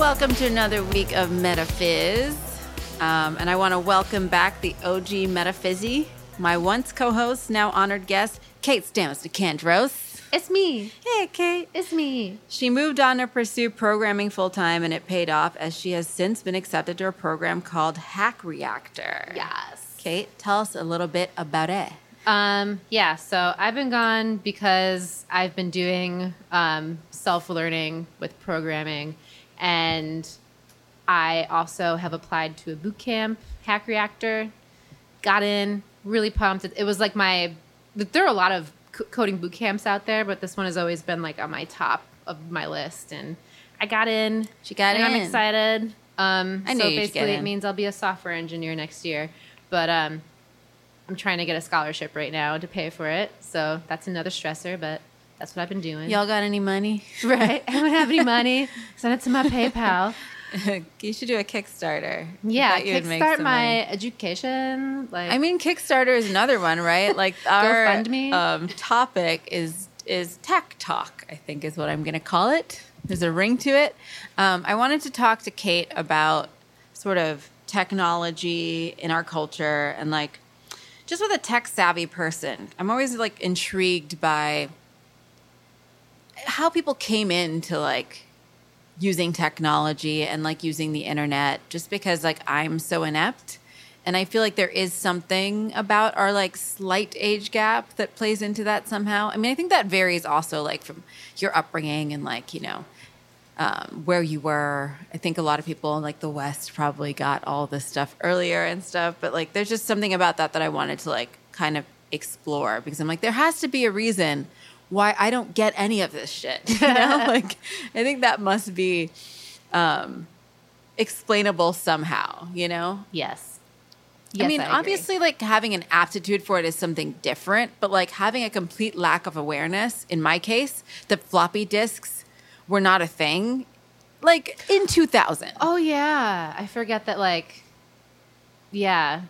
Welcome to another week of Metaphys. Um, and I want to welcome back the OG Metaphysi, my once co host, now honored guest, Kate Stamos DeCandros. It's me. Hey, Kate. It's me. She moved on to pursue programming full time, and it paid off as she has since been accepted to a program called Hack Reactor. Yes. Kate, tell us a little bit about it. Um, yeah, so I've been gone because I've been doing um, self learning with programming, and I also have applied to a boot camp, Hack Reactor, got in, really pumped. It, it was like my, there are a lot of c- coding boot camps out there, but this one has always been like on my top of my list. And I got in. She got and I'm excited. Um, I so basically, it means I'll be a software engineer next year. But um, I'm trying to get a scholarship right now to pay for it. So that's another stressor, but that's what I've been doing. Y'all got any money? right? I don't have any money. Send it to my PayPal. you should do a Kickstarter. Yeah, you would make kickstart my money. education. Like, I mean, Kickstarter is another one, right? Like our um, topic is is tech talk. I think is what I'm going to call it. There's a ring to it. Um, I wanted to talk to Kate about sort of technology in our culture and like just with a tech savvy person. I'm always like intrigued by how people came into like using technology and like using the internet just because like I'm so inept. And I feel like there is something about our like slight age gap that plays into that somehow. I mean, I think that varies also like from your upbringing and like, you know, um, where you were. I think a lot of people in like the West probably got all this stuff earlier and stuff, but like there's just something about that that I wanted to like kind of explore because I'm like, there has to be a reason why I don't get any of this shit. You know, like I think that must be um, explainable somehow. You know, yes. I mean, agree. obviously, like having an aptitude for it is something different, but like having a complete lack of awareness, in my case, that floppy disks were not a thing, like in 2000. Oh yeah, I forget that. Like, yeah,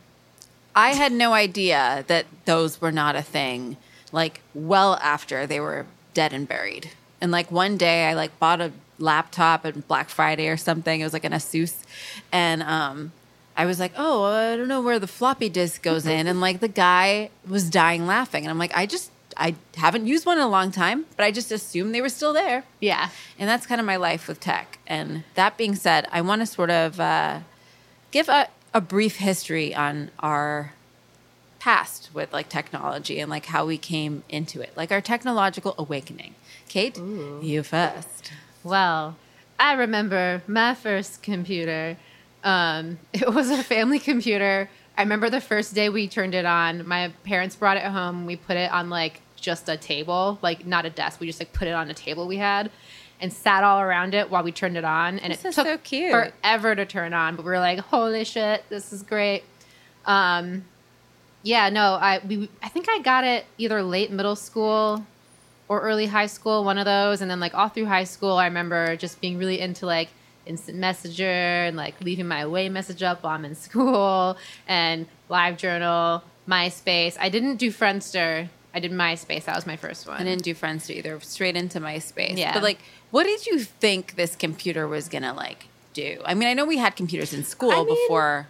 I had no idea that those were not a thing, like well after they were dead and buried. And like one day I like bought a laptop at Black Friday or something. It was like an Asus. And um I was like, "Oh, I don't know where the floppy disk goes in." And like the guy was dying laughing. And I'm like, "I just I haven't used one in a long time, but I just assumed they were still there." yeah. And that's kind of my life with tech. And that being said, I want to sort of uh, give a, a brief history on our past with like technology and like how we came into it, like our technological awakening. Kate, you first. Well, I remember my first computer. Um, it was a family computer. I remember the first day we turned it on. My parents brought it home. We put it on like just a table, like not a desk. We just like put it on a table we had and sat all around it while we turned it on. And This it took so cute. forever to turn on, but we were like, "Holy shit, this is great!" Um, yeah, no, I we I think I got it either late middle school or early high school, one of those, and then like all through high school, I remember just being really into like instant messenger and like leaving my away message up while I'm in school and live journal, MySpace. I didn't do Friendster. I did MySpace. That was my first one. I didn't do Friendster either, straight into MySpace. Yeah. But like, what did you think this computer was gonna like do? I mean, I know we had computers in school I mean, before.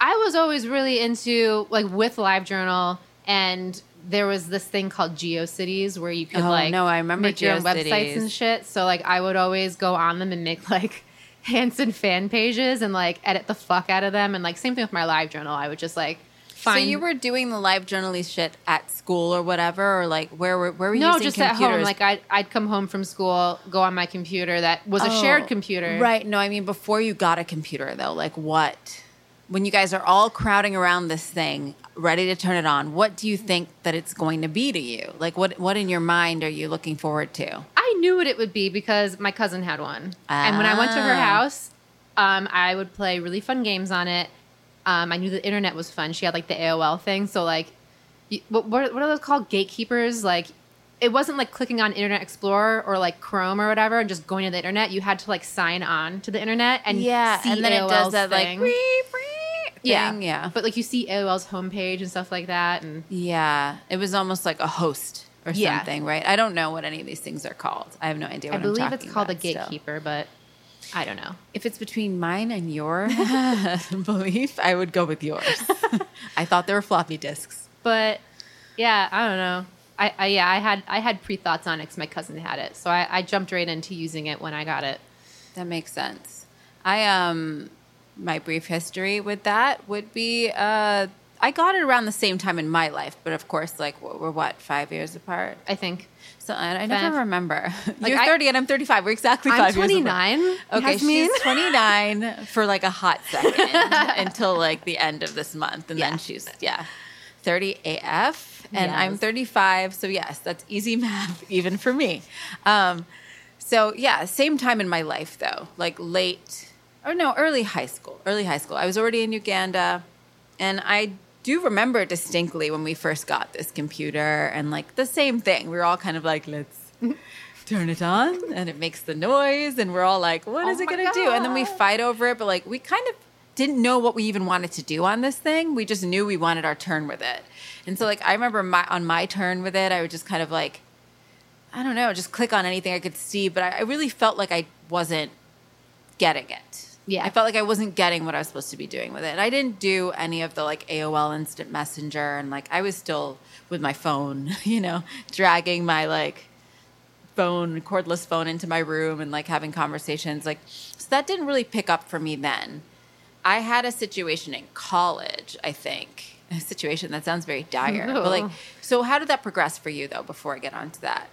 I was always really into like with LiveJournal, and there was this thing called GeoCities where you could Oh, like no, I remember make your own websites and shit. So like I would always go on them and make like Hanson fan pages and like edit the fuck out of them, and like same thing with my LiveJournal. I would just like find So you were doing the live shit at school or whatever, or like where were where were you no just computers? at home. Like I'd I'd come home from school, go on my computer that was a Oh, shared computer, Right. No, I mean before you got a computer though, like what? When you guys are all crowding around this thing, ready to turn it on, what do you think that it's going to be to you? Like what what in your mind are you looking forward to? I knew what it would be because my cousin had one. And when I went to her Ah. house, um, I would play really fun games on it. Um, I knew the internet was fun. She had like the AOL thing. So, like, you, what, what are those called? Gatekeepers? Like, it wasn't like clicking on Internet Explorer or like Chrome or whatever and just going to the internet. You had to like sign on to the internet and see and then it does that thing. like "Wee, wee" yeah, yeah. But like you see AOL's homepage and stuff like that, and Yeah, it was almost like a host or Yeah. something, right? I don't know what any of these things are called. I have no idea. What I believe it's called a about still. gatekeeper. But I don't know. If it's between mine and your belief, I would go with yours. I thought there were floppy disks. But yeah, I don't know. I, I yeah, I had I had pre thoughts on it because my cousin had it, so I, I jumped right into using it when I got it. That makes sense. I um my brief history with that would be uh I got it around the same time in my life, but of course, like we're, what five years apart. I think. So I, I never remember. Like, You're I- 30 and I'm 35. We're exactly I'm five years 29. apart. Okay, she's 29 for like a hot second until like the end of this month, and Yeah. then she's yeah 30 AF, and I'm 35. So yes, that's easy math even for me. Um, so yeah, same time in my life though, like late or no, early high school. Early high school. I was already in Uganda, and I do remember distinctly when we first got this computer, and like the same thing. We were all kind of like, let's turn it on, and it makes the noise, and we're all like, what Oh is it gonna do? And then we fight over it, but like we kind of didn't know what we even wanted to do on this thing. We just knew we wanted our turn with it. And so like I remember my on my turn with it, I would just kind of like I don't know, just click on anything I could see, but I, I really felt like I wasn't getting it. Yeah. I felt like I wasn't getting what I was supposed to be doing with it. And I didn't do any of the like AOL instant messenger and like I was still with my phone, you know, dragging my like phone, cordless phone into my room and like having conversations. Like, so that didn't really pick up for me then. I had a situation in college, I think. A situation that sounds very dire. But like, so how did that progress for you though, before I get onto that?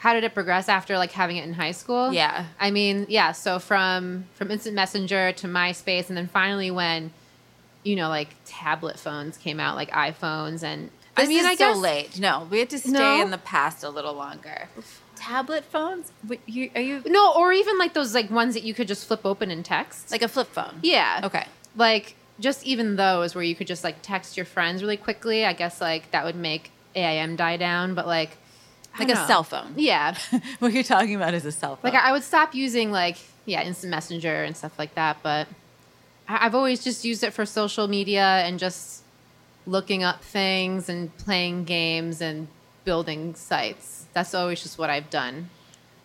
How did it progress after like having it in high school? Yeah. I mean, yeah. So from from Instant Messenger to MySpace, and then finally when, you know, like tablet phones came out, like iPhones, and This I mean, is I so guess late. No, we had to stay No? in the past a little longer. Tablet phones? Wait, you, are you no, or even like those like ones that you could just flip open and text. like a flip phone? yeah, Okay. like just even those where you could just like text your friends really quickly. I guess like that would make AIM die down, but like I Like don't a know. cell phone. Yeah, what you're talking about is a cell phone. Like I would stop using like yeah instant messenger and stuff like that, but I've always just used it for social media and just looking up things and playing games and building sites. That's always just what I've done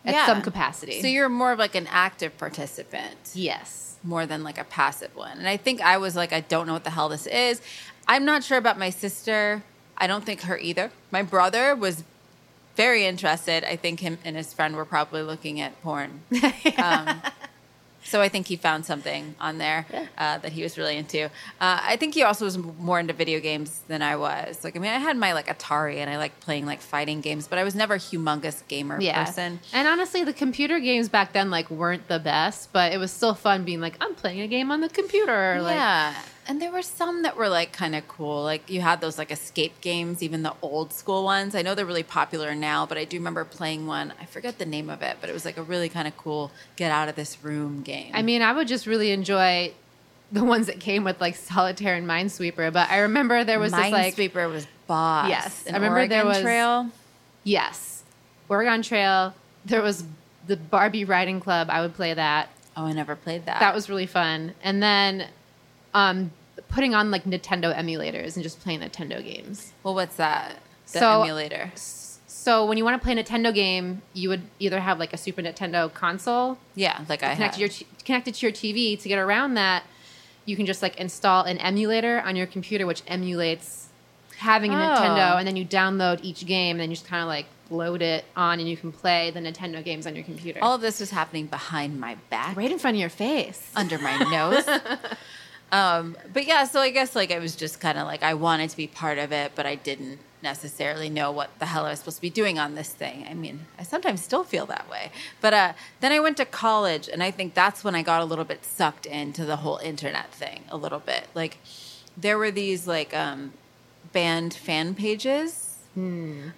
at Yeah. some capacity. So you're more of like an active participant. yes, more than like a passive one. And I think I was like, I don't know what the hell this is. I'm not sure about my sister. I don't think her either. My brother was very interested. I think him and his friend were probably looking at porn. Um, so I think he found something on there uh, that he was really into. Uh, I think he also was more into video games than I was. Like, I mean, I had my like Atari and I like playing like fighting games, but I was never a humongous gamer yeah. person. And honestly, the computer games back then like weren't the best, but it was still fun being like I'm playing a game on the computer. Like, yeah. And there were some that were like kind of cool. Like you had those like escape games, even the old school ones. I know they're really popular now, but I do remember playing one. I forget the name of it, but it was like a really kind of cool get out of this room game. I mean, I would just really enjoy the ones that came with like solitaire and minesweeper. But I remember there was this like Minesweeper was boss. Yes, I remember there was- Trail. yes, Oregon Trail. There was the Barbie Riding Club. I would play that. Oh, I never played that. That was really fun. And then um, putting on like Nintendo emulators and just playing Nintendo games. well. What's that? The So- emulator. So when you want to play a Nintendo game, you would either have like a Super Nintendo console Yeah, like I connected to your t- connected to your TV. To get around that, you can just like install an emulator on your computer, which emulates having a Oh. Nintendo, and then you download each game, and then you just kind of like load it on, and you can play the Nintendo games on your computer. All of this was happening behind my back. right in front of your face. under my nose. um, but yeah, so I guess like I was just kind of like I wanted to be part of it, but I didn't necessarily know what the hell I was supposed to be doing on this thing. I mean, I sometimes still feel that way. But uh, then I went to college, and I think that's when I got a little bit sucked into the whole internet thing a little bit. Like there were these like um, band fan pages.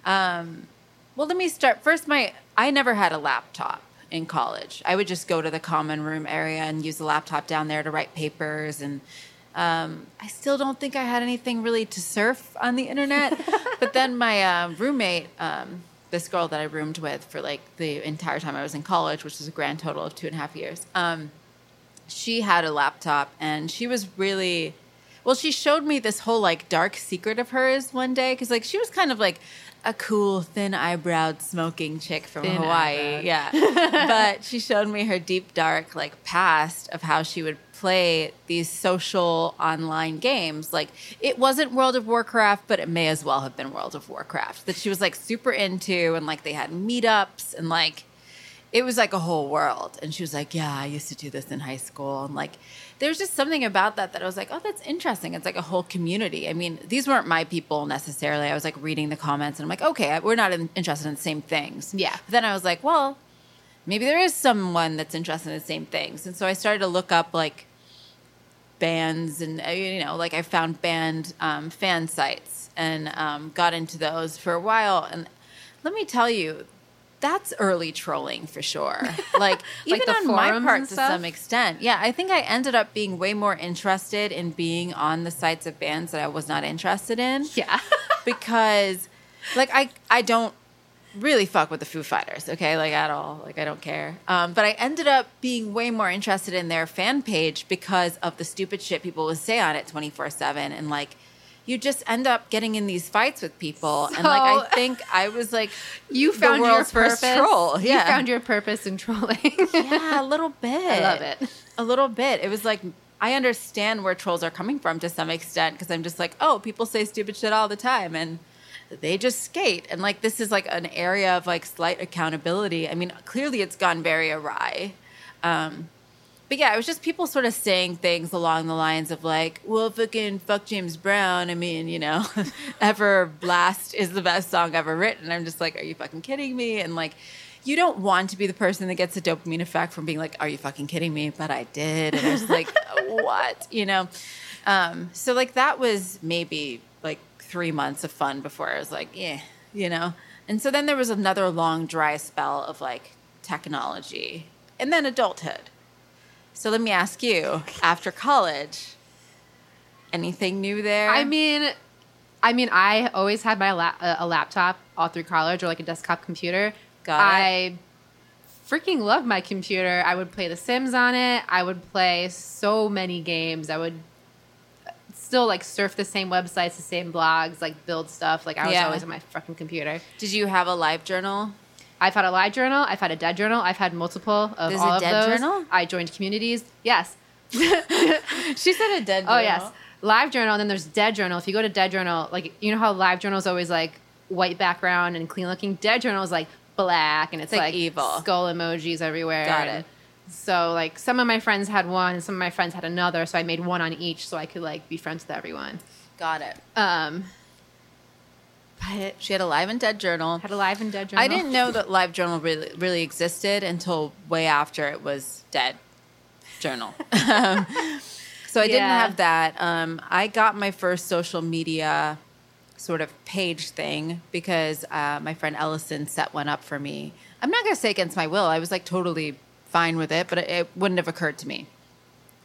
Um, well, let me start first. My I never had a laptop in college. I would just go to the common room area and use the laptop down there to write papers and. Um, I still don't think I had anything really to surf on the internet. but then my uh, roommate, um, this girl that I roomed with for like the entire time I was in college, which was a grand total of two and a half years, um, she had a laptop and she was really Well, she showed me this whole like dark secret of hers one day because like she was kind of like a cool, thin eyebrowed smoking chick from Thin Hawaii. eyebrow. Yeah. but she showed me her deep, dark, like past of how she would play these social online games. Like it wasn't World of Warcraft, but it may as well have been World of Warcraft that she was like super into. And like they had meetups and like it was like a whole world. And she was like, Yeah, I used to do this in high school. And like, there's just something about that that I was like, Oh, that's interesting. It's like a whole community. I mean, these weren't my people necessarily. I was like reading the comments and I'm like, Okay, we're not in, interested in the same things. Yeah. But then I was like, Well, maybe there is someone that's interested in the same things. And so I started to look up like bands and, uh, you know, like I found band um, fan sites and um, got into those for a while. And let me tell you, that's early trolling for sure. Like, Like even the on my part to some extent. Yeah, I think I ended up being way more interested in being on the sites of bands that I was not interested in Yeah. because like I I don't really fuck with the Foo Fighters, okay? Like at all. Like I don't care. Um, but I ended up being way more interested in their fan page because of the stupid shit people would say on it 24/7 and like you just end up getting in these fights with people and like I think I was like You found your purpose. first troll. You Yeah. found your purpose in trolling. yeah, a little bit. I love it. A little bit. It was like I understand where trolls are coming from to some extent because I'm just like, oh, people say stupid shit all the time and they just skate. And like this is like an area of like slight accountability. I mean, clearly it's gone very awry. Um, but yeah, it was just people sort of saying things along the lines of like, well, fucking fuck James Brown. I mean, you know, Ever Blast is the best song ever written. I'm just like, are you fucking kidding me? And like, you don't want to be the person that gets a dopamine effect from being like, are you fucking kidding me? But I did. And I was like, what? You know? Um, so like that was maybe like three months of fun before I was like, yeah, you know? And so then there was another long dry spell of like technology and then adulthood. So let me ask you, after college, anything new there? I mean, I mean, I always had my la- a a laptop all through college or like a desktop computer. Got it. I freaking love my computer. I would play The Sims on it. I would play so many games. I would uh, still like surf the same websites, the same blogs, like build stuff. Like I was Yeah. always on my fucking computer. did you have a live journal? I've had a live journal. I've had a dead journal. I've had multiple of There's all a of dead those. journal? I joined communities. Yes. She said a dead Oh yes, live journal. And then there's dead journal. If you go to dead journal, like you know how live journal is always like white background and clean looking. Dead journal is like black and it's, like like, evil. skull emojis everywhere. Got And it. So like some of my friends had one, and some of my friends had another. So I made one on each, so I could like be friends with everyone. Got it. Um, But she had a live and dead journal. had a live and dead journal. I didn't know that live journal really really existed until way after it was dead journal. Um, so I didn't have that. Um, I got my first social media sort of page thing because uh, my friend Ellison set one up for me. I'm not going to say against my will. I was like totally fine with it, but it, it wouldn't have occurred to me.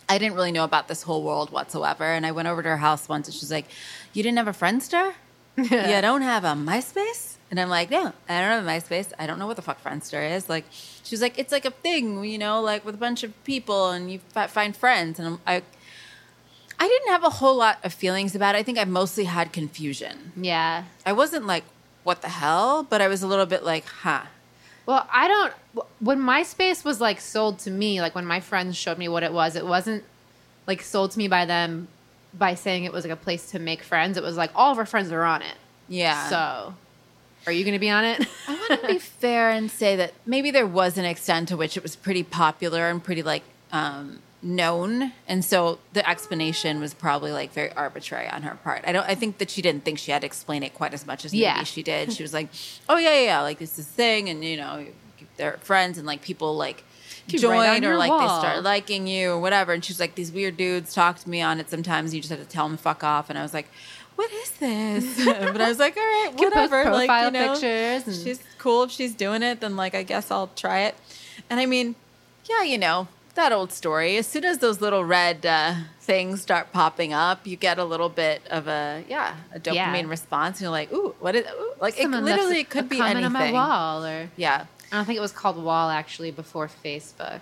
I didn't really know about this whole world whatsoever. And I went over to her house once and she's like, You didn't have a Friendster? You don't have a MySpace? And I'm like, No, I don't have a MySpace. I don't know what the fuck Friendster is. Like, she's like, It's like a thing, you know, like with a bunch of people and you fi- find friends. And I'm, I, I didn't have a whole lot of feelings about it. I think I mostly had confusion. Yeah. I wasn't like, What the hell? But I was a little bit like, Huh. Well, I don't. When MySpace was like sold to me, like when my friends showed me what it was, it wasn't like sold to me by them by saying it was like a place to make friends. It was like all of our friends are on it. Yeah. So, are you going to be on it? I want to be fair and say that maybe there was an extent to which it was pretty popular and pretty like um, known, and so the explanation was probably like very arbitrary on her part. I don't. I think that she didn't think she had to explain it quite as much as maybe Yeah. she did. She was like, "Oh yeah, yeah, yeah, like this is thing, and you know, they're friends, and like people like." Keep join right or like they start liking you or whatever. And she's like these weird dudes talk to me on it sometimes. And you just have to tell them fuck off. And I was like what is this? But I was like all right whatever. Like profile you know pictures and- she's cool if she's doing it then like i guess i'll try it. And i mean yeah you know that old story. As soon as those little red uh, things start popping up you get a little bit of a yeah a dopamine Yeah. response. And you're like ooh what is ooh, like Someone left literally it could a be anything on my wall, or yeah I don't think it was called Wall actually before Facebook.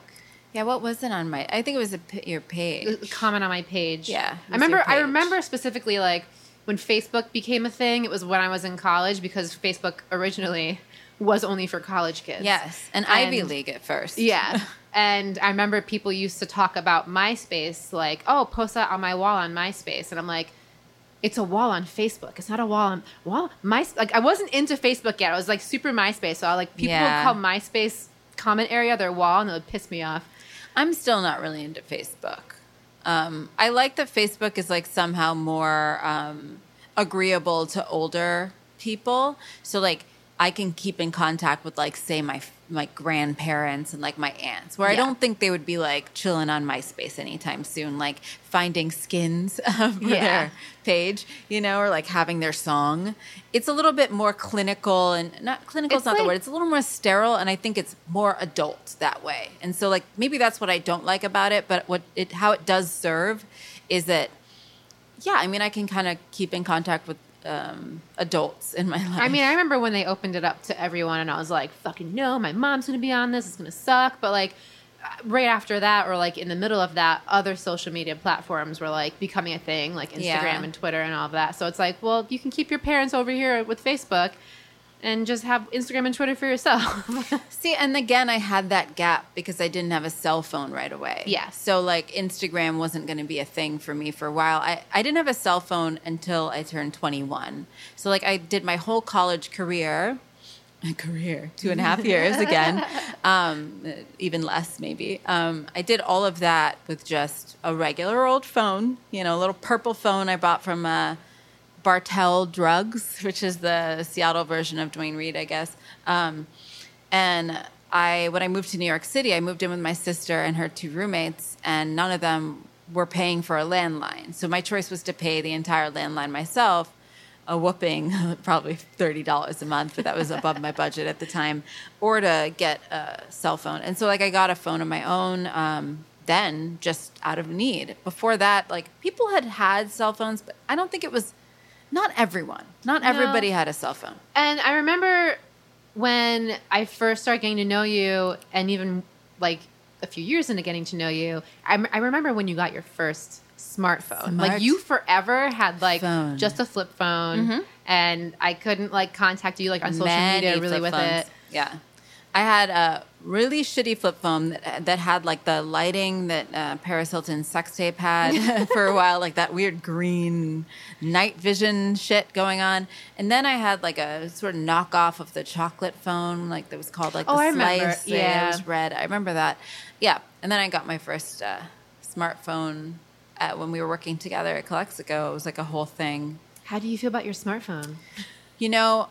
Yeah, what was it on my? I think it was a, your page. comment on my page. Yeah, I remember. I remember specifically like when Facebook became a thing. It was when I was in college because Facebook originally was only for college kids. Yes, and, And- Ivy League at first. Yeah. and I remember people used to talk about MySpace, like, "Oh, post that on my wall on MySpace," and I'm like. It's a wall on Facebook. It's not a wall on wall. My like I wasn't into Facebook yet. I was like super MySpace. So I like people Yeah. would call MySpace comment area their wall, and it would piss me off. I'm still not really into Facebook. Um, I like that Facebook is like somehow more um, agreeable to older people. So like I can keep in contact with like say my my grandparents and like my aunts, where I don't think they would be like chilling on MySpace anytime soon, like finding skins for Yeah. their page, you know, or like having their song. It's a little bit more clinical and not clinical is not the word. It's a little more sterile and I think it's more adult that way. And so like maybe that's what I don't like about it, but what it how it does serve is that yeah, I mean I can kind of keep in contact with um, adults in my life. I mean, I remember when they opened it up to everyone, and I was like, "Fucking no, my mom's gonna be on this. It's gonna suck." But like, uh, right after that, or like in the middle of that, other social media platforms were like becoming a thing, like Instagram Yeah. and Twitter and all of that. So it's like, well, you can keep your parents over here with Facebook, and just have Instagram and Twitter for yourself. See, and again, I had that gap because I didn't have a cell phone right away. Yeah. So, like, Instagram wasn't going to be a thing for me for a while. I, I didn't have a cell phone until I turned 21. So, like, I did my whole college career, career, two and a half years again, um, even less maybe. Um, I did all of that with just a regular old phone, you know, a little purple phone I bought from uh, Bartell Drugs, which is the Seattle version of Duane Reade, I guess. Um, and I, when I moved to New York City, I moved in with my sister and her two roommates, and none of them were paying for a landline. So my choice was to pay the entire landline myself, a whooping probably thirty dollars a month, but that was above my budget at the time, or to get a cell phone. And so like I got a phone of my own. Um, then just out of need. Before that, like people had had cell phones, but I don't think it was. Not everyone. Not No. everybody had a cell phone. And I remember when I first started getting to know you, and even like a few years into getting to know you, I, m- I remember when you got your first smartphone. Smart Like you forever had like phone. just a flip phone, mm-hmm. and I couldn't like contact you like on social Many media really with phones. it. Yeah. I had a really shitty flip phone that, that had like the lighting that uh, Paris Hilton's sex tape had for a while, like that weird green night vision shit going on. And then I had like a sort of knockoff of the chocolate phone, like that was called like the Oh, I remember. slice. Yeah, Yeah. it was red. I remember that. Yeah. And then I got my first uh, smartphone at, when we were working together at Calexico. It was like a whole thing. How do you feel about your smartphone? You know,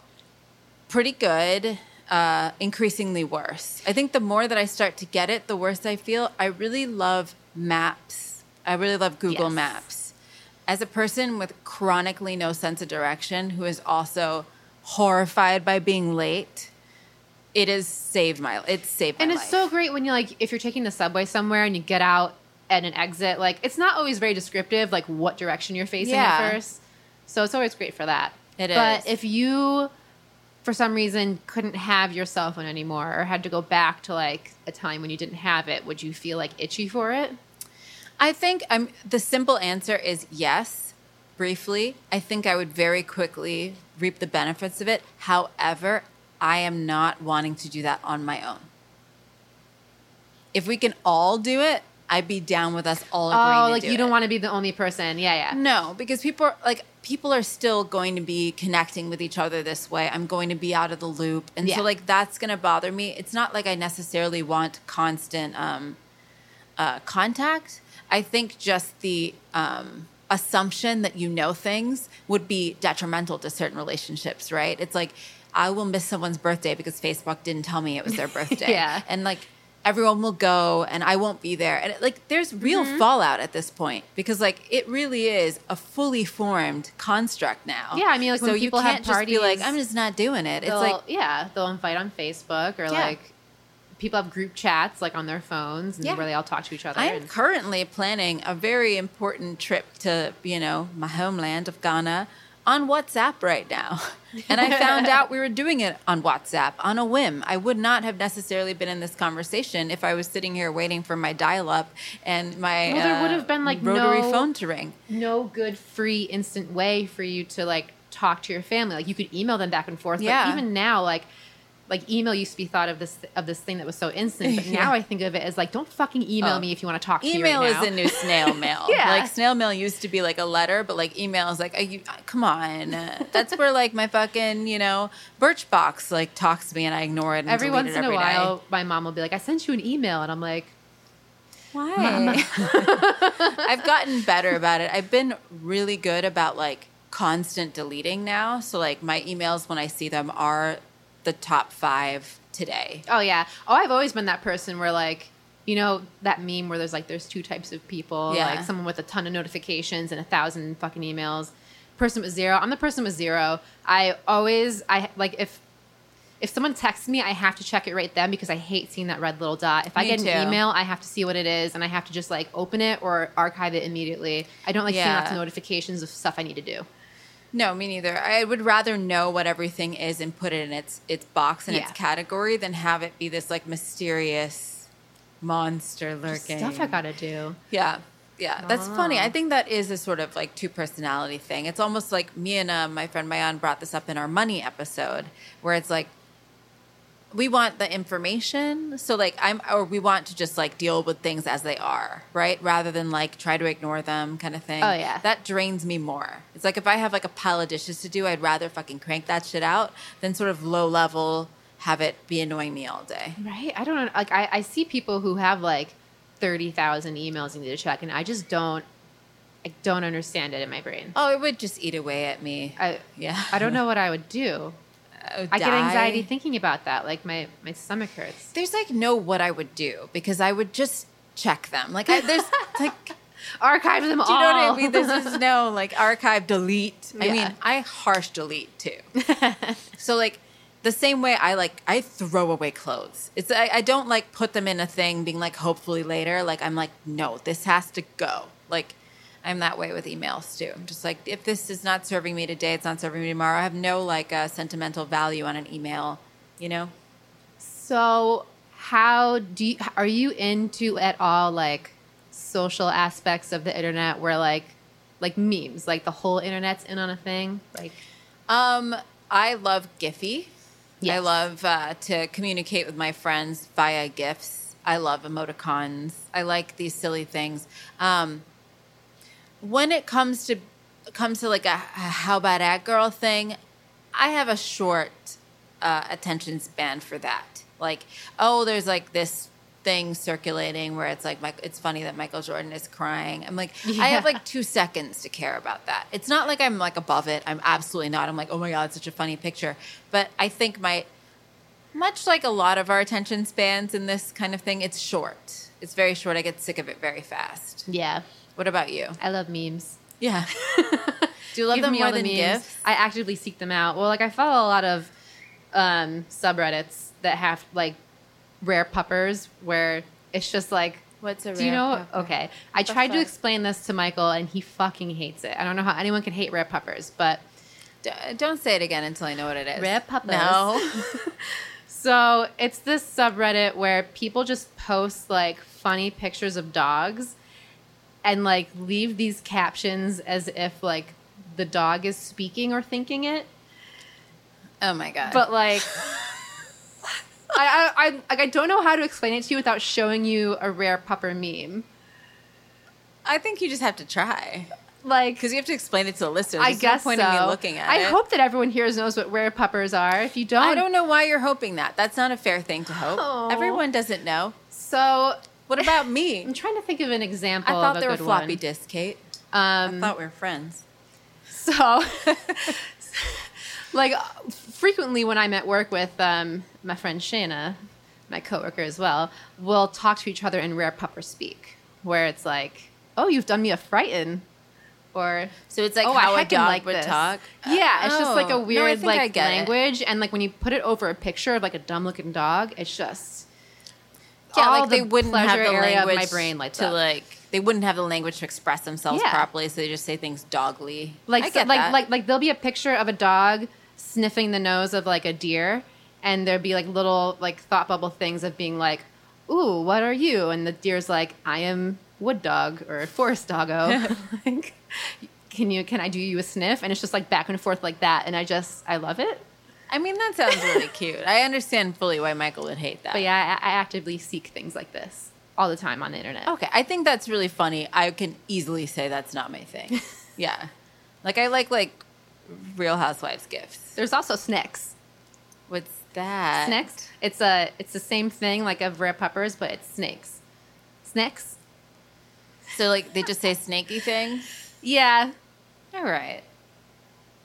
pretty good. Uh, increasingly worse. I think the more that I start to get it, the worse I feel. I really love maps. I really love Google Yes. Maps. As a person with chronically no sense of direction, who is also horrified by being late, it has saved my. It's saved my And life. it's so great when you like if you're taking the subway somewhere and you get out at an exit, like it's not always very descriptive, like what direction you're facing Yeah. at first. So it's always great for that. It but is. if you for some reason couldn't have your cell phone anymore or had to go back to like a time when you didn't have it, would you feel like itchy for it? I think I'm the simple answer is yes. Briefly, I think I would very quickly reap the benefits of it. However, I am not wanting to do that on my own. If we can all do it, I'd be down with us all agreeing Oh, like do you it. don't want to be the only person. Yeah, yeah. No, because people are like people are still going to be connecting with each other this way. I'm going to be out of the loop, and Yeah. so like that's going to bother me. It's not like I necessarily want constant um, uh, contact. I think just the um, assumption that you know things would be detrimental to certain relationships. Right? It's like I will miss someone's birthday because Facebook didn't tell me it was their birthday. Yeah. and like everyone will go and I won't be there. And it, like there's real Mm-hmm. fallout at this point because like it really is a fully formed construct now. Yeah, I mean, like, so when people have can't just be like I'm just not doing it. It's like yeah, they'll invite on Facebook or Yeah. like people have group chats like on their phones and Yeah. where they all talk to each other. I'm and- currently planning a very important trip to, you know, my homeland of Ghana on WhatsApp right now. And I found out we were doing it on WhatsApp on a whim. I would not have necessarily been in this conversation if I was sitting here waiting for my dial up and my Well, there would have been, like, rotary no- phone to ring. no good free instant way for you to like talk to your family. Like you could email them back and forth. Yeah. But even now, like like email used to be thought of this of this thing that was so instant. But now I think of it as like, don't fucking email Oh. me if you want to talk to Email me right is the new snail mail. Yeah. Like snail mail used to be like a letter, but like email is like, you, uh, come on. That's where like my fucking, you know, Birchbox like talks to me and I ignore it. And every once it in a every day. while, my mom will be like, I sent you an email. And I'm like, Why? I've gotten better about it. I've been really good about like constant deleting now. So like my emails when I see them are the top five today. oh yeah. Oh, I've always been that person where like, you know, that meme where there's like, there's two types of people, Yeah. like someone with a ton of notifications and a thousand fucking emails. Person with zero. I'm the person with zero. I always, I like if if someone texts me, I have to check it right then because I hate seeing that red little dot. If I Me get an email, I have to see what it is and I have to just like open it or archive it immediately. I don't like seeing lots of notifications of stuff I need to do. No, me neither. I would rather know what everything is and put it in its its box and its category than have it be this like mysterious monster lurking. Stuff I gotta do. Yeah. Yeah, that's funny. Ah. I think that is a sort of like two personality thing. It's almost like me and uh, my friend Mayan brought this up in our money episode, where it's like we want the information, so like I'm, or we want to just like deal with things as they are, right, rather than like try to ignore them, kind of thing. Oh, yeah. that drains me more. It's like if I have like a pile of dishes to do, I'd rather fucking crank that shit out than sort of low level have it be annoying me all day. Right? I don't know. Like I, I see people who have like thirty thousand emails you need to check, and I just don't. I don't understand it in my brain. Oh, it would just eat away at me. I yeah, I don't know what I would do. I, I get anxiety thinking about that. Like my my stomach hurts. there's like no what I would do because I would just check them. Like I, there's like Archive them all. do you know what I mean? There's just no like archive delete. I mean, I harsh delete too. so like the same way I like I throw away clothes. It's I, I don't like put them in a thing being like hopefully later. Like I'm like no, this has to go. Like I'm that way with emails too. I'm just like if this is not serving me today, it's not serving me tomorrow. I have no like uh, sentimental value on an email. You know. So, how do you, are you into at all like social aspects of the internet where like like memes, like the whole internet's in on a thing? Like Um, I love Giphy. I love uh, to communicate with my friends via GIFs. I love emoticons. I like these silly things. Um, when it comes to comes to like a, a how about at girl thing, I have a short uh, attention span for that. Like, oh, there's like this thing circulating where it's like, Mike- it's funny that Michael Jordan is crying. I'm like, I have like two seconds to care about that. It's not like I'm like above it. I'm absolutely not. I'm like, oh my god, it's such a funny picture. But I think my much like a lot of our attention spans in this kind of thing, it's short. It's very short. I get sick of it very fast. yeah, What about you? I love memes. Yeah. Do you love Give them more all the than memes. I actively seek them out. Well, like I follow a lot of um, subreddits that have like rare puppers where it's just like What's a Do you know? pupper? Okay, I tried to explain this to Michael, and he fucking hates it. I don't know how anyone can hate rare puppers, but D- don't say it again until I know what it is. Rare puppers. No. So it's this subreddit where people just post like funny pictures of dogs and like leave these captions as if like the dog is speaking or thinking it. oh my god. But like I, I, I like I don't know how to explain it to you without showing you a rare pupper meme. I think you just have to try Like because you have to explain it to the listeners. I There's guess no point so. in me looking at it. I it. hope that everyone here knows what rare puppers are. If you don't, I don't know why you're hoping that. That's not a fair thing to hope. Oh. Everyone doesn't know. So What about me? I'm trying to think of an example. I thought of a they were floppy one. disk, Kate. Um, I thought we were friends. So, like, frequently when I'm at work with um, my friend Shana, my coworker as well, we'll talk to each other in rare pupper speak, where it's like, "Oh, you've done me a frighten," or So it's like "Oh, how I a dog like would this." talk. Yeah, it's just like Oh. a weird think I like get it. language, and like when you put it over a picture of like a dumb looking dog, it's just Yeah, all like they wouldn't have the language my brain lights to up. like they wouldn't have the language to express themselves Yeah. properly, so they just say things dogly. like so- like like like there'll be a picture of a dog sniffing the nose of like a deer and there'll be like little like thought bubble things of being like ooh what are you and the deer's like i am wood dog or forest doggo like can you can i do you a sniff and it's just like back and forth like that and i just i love it I mean, that sounds really cute. I understand fully why Michael would hate that. but yeah I, I actively seek things like this all the time on the internet Okay, I think that's really funny. I can easily say that's not my thing. yeah, like I like like Real Housewives GIFs. there's also snacks What's that? snacks it's a it's the same thing like of rare puppers but it's snakes snacks So like they just say snaky things. yeah All right.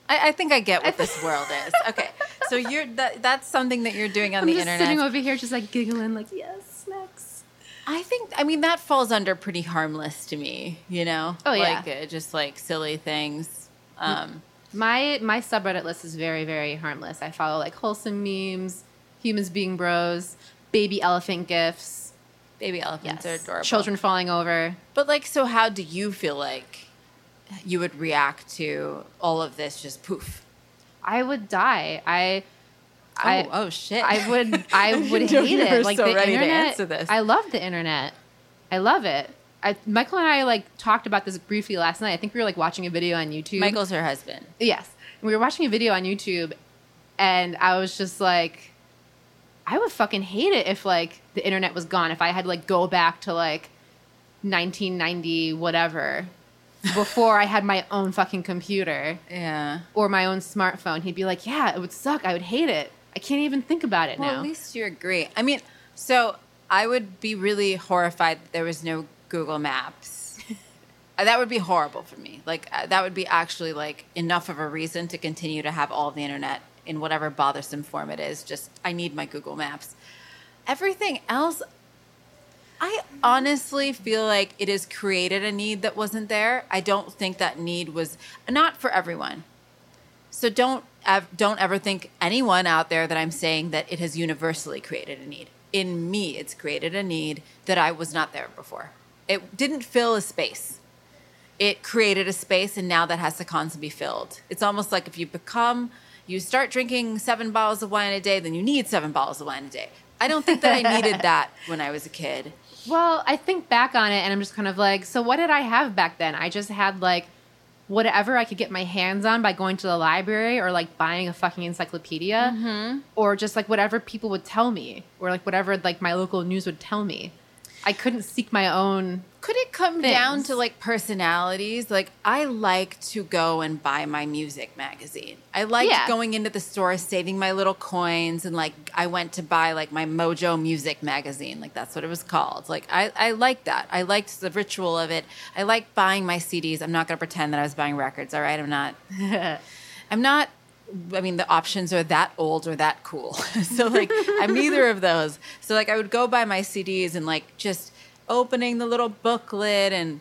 I, I think I get what this world is. Okay, so you're that, that's something that you're doing on I'm the just internet. sitting over here, just like giggling, like yes, snacks. I think I mean that falls under pretty harmless to me. You know, Oh, yeah. like uh, just like silly things. Um, My my subreddit list is very very harmless. I follow like wholesome memes, humans being bros, baby elephant GIFs, baby elephants yes, are adorable. children falling over. But like, so how do you feel like you would react to all of this? Just poof. I would die. I. I, oh, oh shit! I would I would hate it. Like so the internet. I love the internet. I love it. I, Michael and I like talked about this briefly last night. I think we were like watching a video on YouTube. Michael's her husband. Yes. We were watching a video on YouTube and I was just like I would fucking hate it if like the internet was gone. If I had to like go back to like 1990 whatever before I had my own fucking computer Yeah. or my own smartphone. He'd be like, "Yeah, it would suck. I would hate it. I can't even think about it Well, now." at least you agree. I mean, so I would be really horrified that there was no Google Maps. That would be horrible for me. Like uh, that would be actually like enough of a reason to continue to have all the internet in whatever bothersome form it is. Just I need my Google Maps. Everything else, I honestly feel like it has created a need that wasn't there. I don't think that need was not for everyone. So don't don't ever think anyone out there that I'm saying that it has universally created a need. In me, it's created a need that I was not there before. It didn't fill a space. It created a space, and now that has to constantly be filled. It's almost like if you become, you start drinking seven bottles of wine a day, then you need seven bottles of wine a day. I don't think that I needed that when I was a kid. Well, I think back on it and I'm just kind of like, so what did I have back then? I just had like whatever I could get my hands on by going to the library or like buying a fucking encyclopedia Mm-hmm. or just like whatever people would tell me or like whatever like my local news would tell me. I couldn't seek my own. Could it come down to like personalities? Like I like to go and buy my music magazine. I liked Yeah. going into the store, saving my little coins, and like I went to buy like my Mojo Music magazine. Like that's what it was called. Like I, I liked that. I liked the ritual of it. I liked buying my CDs. I'm not gonna pretend that I was buying records. All right, I'm not. I'm not. I mean, the options are that old or that cool. so like, I'm neither of those. So like, I would go buy my CDs and like just opening the little booklet and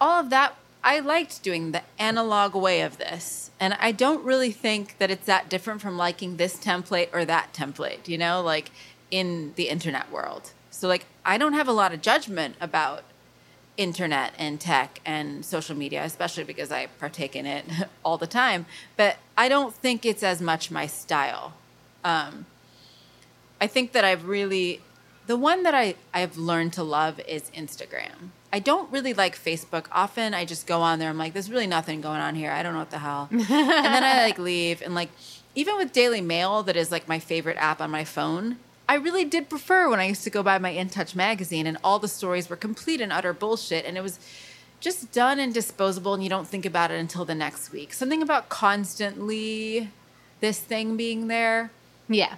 all of that. I liked doing the analog way of this, and I don't really think that it's that different from liking this template or that template. You know, like in the internet world. So like, I don't have a lot of judgment about internet and tech and social media, especially because I partake in it all the time. But I don't think it's as much my style. Um, I think that I've really, the one that I, I've learned to love is Instagram. I don't really like Facebook. Often I just go on there. I'm like, there's really nothing going on here. I don't know what the hell. and then I like leave. And like, even with Daily Mail, that is like my favorite app on my phone, I really did prefer when I used to go buy my In Touch magazine and all the stories were complete and utter bullshit. And it was just done and disposable, and you don't think about it until the next week. Something about constantly this thing being there. Yeah.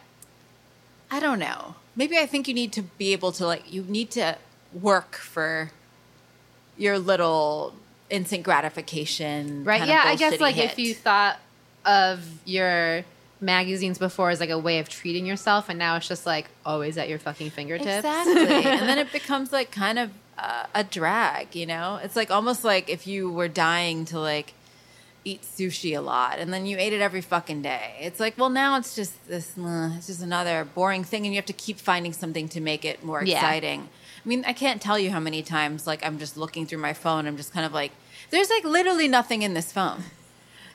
I don't know. Maybe I think you need to be able to like you need to work for your little instant gratification. Right. yeah. I guess like hit. if you thought of your magazines before as like a way of treating yourself, and now it's just like always at your fucking fingertips. exactly, and then it becomes like kind of uh, a drag. You know, it's like almost like if you were dying to like eat sushi a lot and then you ate it every fucking day. It's like, well, now it's just this, uh, it's just another boring thing and you have to keep finding something to make it more Yeah. exciting. I mean, I can't tell you how many times like I'm just looking through my phone. I'm just kind of like, there's like literally nothing in this phone.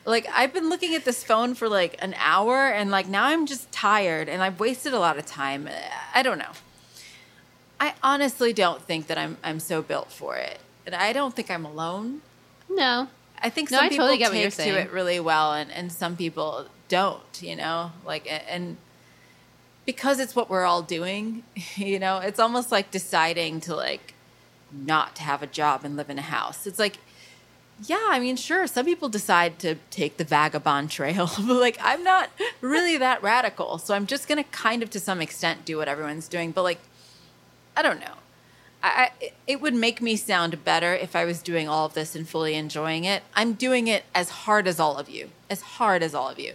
Like I've been looking at this phone for like an hour, and like now I'm just tired, and I've wasted a lot of time. I don't know. I honestly don't think that I'm I'm so built for it, and I don't think I'm alone. No. I think No, some I people totally get take to it really well, and, and some people don't. You know, like and because it's what we're all doing. You know, it's almost like deciding to like not to have a job and live in a house. It's like, yeah, I mean, sure, some people decide to take the vagabond trail, but like I'm not really that radical, so I'm just gonna kind of to some extent do what everyone's doing. But like, I don't know. I, I, it would make me sound better if I was doing all of this and fully enjoying it. I'm doing it as hard as all of you, as hard as all of you.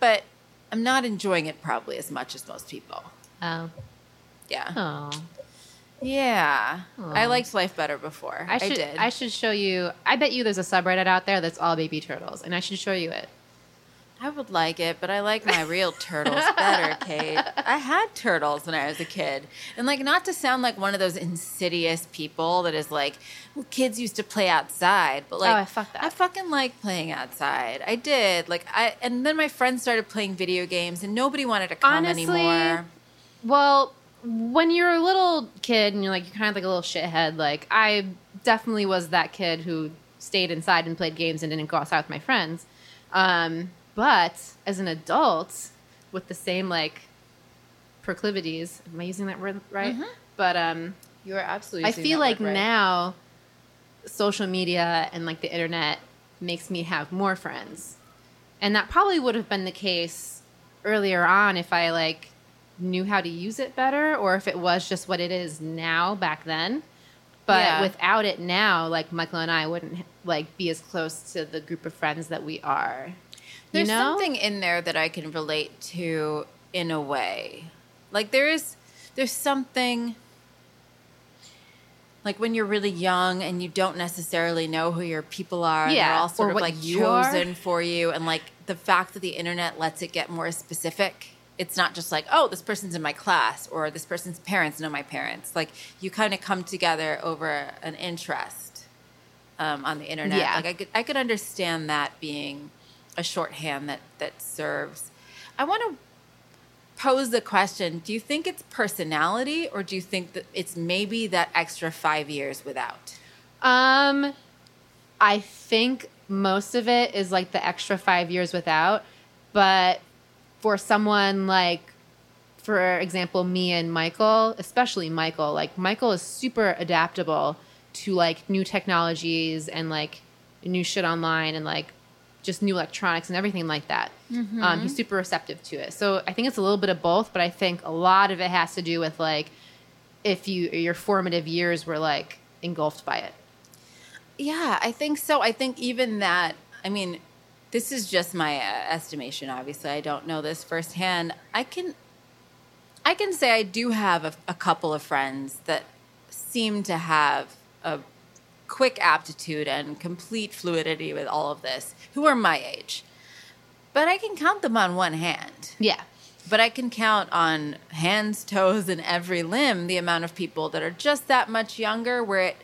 But I'm not enjoying it probably as much as most people. Oh. Yeah. Oh. Yeah. I liked life better before. I, I should did. I should show you I bet you there's a subreddit out there that's all baby turtles and I should show you it. I would like it, but I like my real turtles better, Kate. I had turtles when I was a kid. And like not to sound like one of those insidious people that is like, well, kids used to play outside, but like Oh, I fuck that. I fucking like playing outside. I did. Like I and then my friends started playing video games and nobody wanted to come Honestly, anymore. Well, when you're a little kid and you're like you're kind of like a little shithead, like I definitely was that kid who stayed inside and played games and didn't go outside with my friends. Um, but as an adult with the same like proclivities, am I using that word right? But um, You are absolutely I feel like now social media and like the internet makes me have more friends. And that probably would have been the case earlier on if I like knew how to use it better or if it was just what it is now back then. But Yeah. without it now, like Michael and I wouldn't like be as close to the group of friends that we are. There's you know? something in there that I can relate to in a way. Like there is there's something like when you're really young and you don't necessarily know who your people are and they're Yeah, all sort or of like you are. chosen for you and like the fact that the internet lets it get more specific. It's not just like, oh, this person's in my class or this person's parents know my parents. Like you kind of come together over an interest um, on the internet. Yeah. Like I could I could understand that being a shorthand that that serves. I want to pose the question: Do you think it's personality, or do you think that it's maybe that extra five years without? Um, I think most of it is like the extra five years without, but for someone like, for example, me and Michael, especially Michael, like Michael is super adaptable to like new technologies and like new shit online and like just new electronics and everything like that. Um, he's super receptive to it. So I think it's a little bit of both, but I think a lot of it has to do with like if you your formative years were like engulfed by it. Yeah, I think so. I think even that, I mean, this is just my uh, estimation. Obviously, I don't know this firsthand. I can, I can say I do have a, a couple of friends that seem to have a quick aptitude and complete fluidity with all of this, who are my age. But I can count them on one hand. Yeah. But I can count on hands, toes, and every limb the amount of people that are just that much younger where it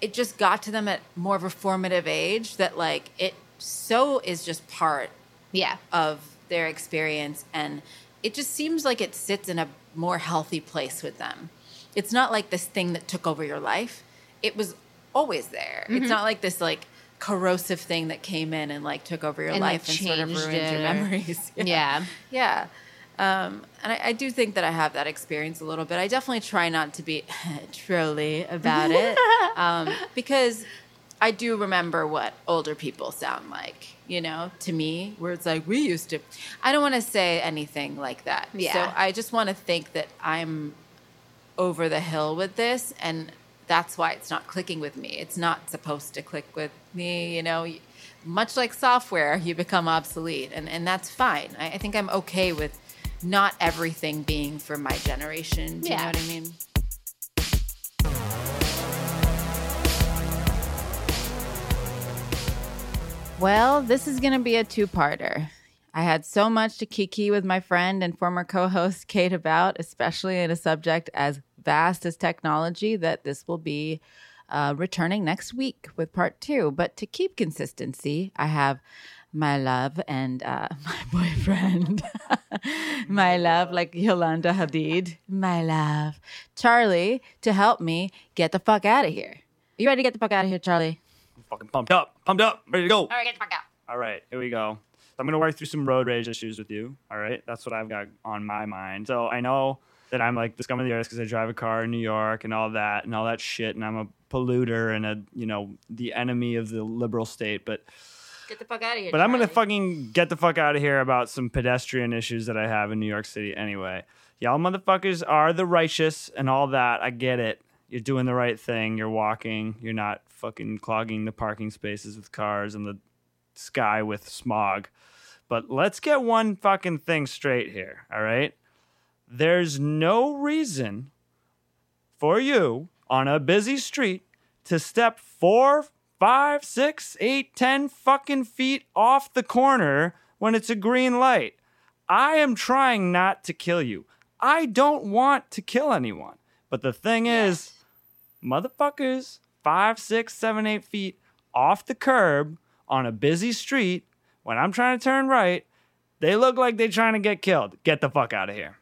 it just got to them at more of a formative age that like it so is just part Yeah. of their experience and it just seems like it sits in a more healthy place with them. It's not like this thing that took over your life. It was always there. Mm-hmm. It's not like this like corrosive thing that came in and like took over your And, life and sort of ruined your it or- memories. Yeah. Yeah. Um, and I, I do think that I have that experience a little bit. I definitely try not to be trolly about it um, because I do remember what older people sound like, you know, to me, where it's like, we used to. I don't want to say anything like that. Yeah. So I just want to think that I'm over the hill with this and that's why it's not clicking with me. It's not supposed to click with me, you know. Much like software, you become obsolete, and, and that's fine. I, I think I'm okay with not everything being for my generation. Do you know what I mean? Well, this is going to be a two parter. I had so much to kiki with my friend and former co host Kate about, especially in a subject as vast as technology that this will be uh, returning next week with part two. But to keep consistency, I have my love and uh, my boyfriend, my love, like Yolanda Hadid, my love, Charlie, to help me get the fuck out of here. You ready to get the fuck out of here, Charlie? Fucking pumped up, pumped up, ready to go. All right, get the fuck out. All right, here we go. So I'm gonna work through some road rage issues with you. All right, that's what I've got on my mind. So I know that I'm like the scum of the earth because I drive a car in New York and all that and all that shit, and I'm a polluter and a you know the enemy of the liberal state. But Get the fuck out of here. but I'm gonna fucking get the fuck out of here about some pedestrian issues that I have in New York City. Anyway, y'all motherfuckers are the righteous and all that. I get it. You're doing the right thing. You're walking. You're not fucking clogging the parking spaces with cars and the sky with smog. But let's get one fucking thing straight here. All right. There's no reason for you on a busy street to step four, five, six, eight, ten fucking feet off the corner when it's a green light. I am trying not to kill you. I don't want to kill anyone. But the thing is, motherfuckers, five, six, seven, eight feet off the curb on a busy street, when I'm trying to turn right, they look like they're trying to get killed. Get the fuck out of here.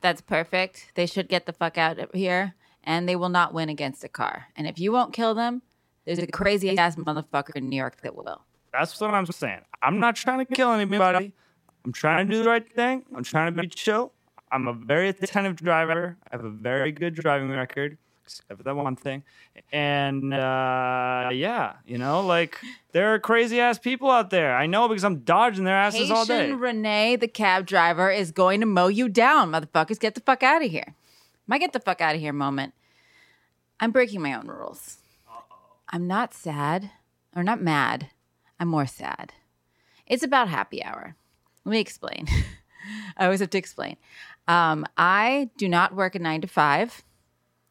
That's perfect. They should get the fuck out of here, and they will not win against a car. And if you won't kill them, there's a crazy ass motherfucker in New York that will. That's what I'm saying. I'm not trying to kill anybody. I'm trying to do the right thing. I'm trying to be chill. I'm a very attentive driver. I have a very good driving record, except for that one thing. And uh, yeah, you know, like there are crazy ass people out there. I know because I'm dodging their asses all day. Haitian Renee, the cab driver, is going to mow you down, motherfuckers. Get the fuck out of here. My get the fuck out of here moment. I'm breaking my own rules. I'm not sad or not mad. I'm more sad. It's about happy hour. Let me explain. I always have to explain. Um, I do not work a nine to five.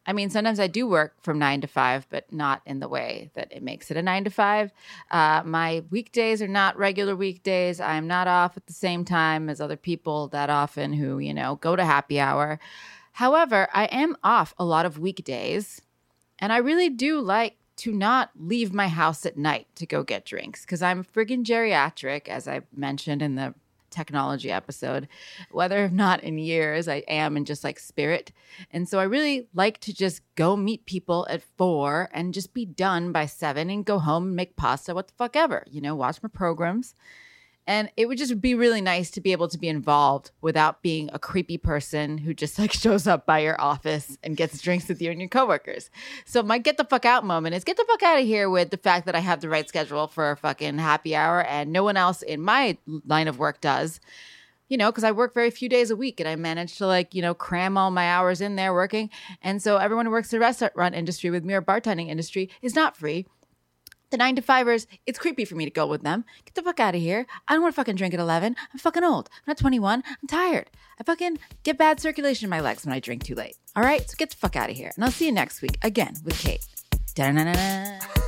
I mean, sometimes I do work from nine to five, but not in the way that it makes it a nine to five. Uh, my weekdays are not regular weekdays. I'm not off at the same time as other people that often who, you know, go to happy hour. However, I am off a lot of weekdays, and I really do like to not leave my house at night to go get drinks because I'm friggin' geriatric, as I mentioned in the technology episode, whether or not in years I am in just like spirit. And so I really like to just go meet people at four and just be done by seven and go home and make pasta, what the fuck ever, you know, watch my programs. And it would just be really nice to be able to be involved without being a creepy person who just like shows up by your office and gets drinks with you and your coworkers. So my get the fuck out moment is get the fuck out of here with the fact that I have the right schedule for a fucking happy hour and no one else in my line of work does. You know, because I work very few days a week and I manage to like, you know, cram all my hours in there working. And so everyone who works the restaurant industry with me or bartending industry is not free the nine to fivers, it's creepy for me to go with them. Get the fuck out of here. I don't want to fucking drink at 11. I'm fucking old. I'm not 21. I'm tired. I fucking get bad circulation in my legs when I drink too late. All right? So get the fuck out of here. And I'll see you next week again with Kate. Da-na-na-na.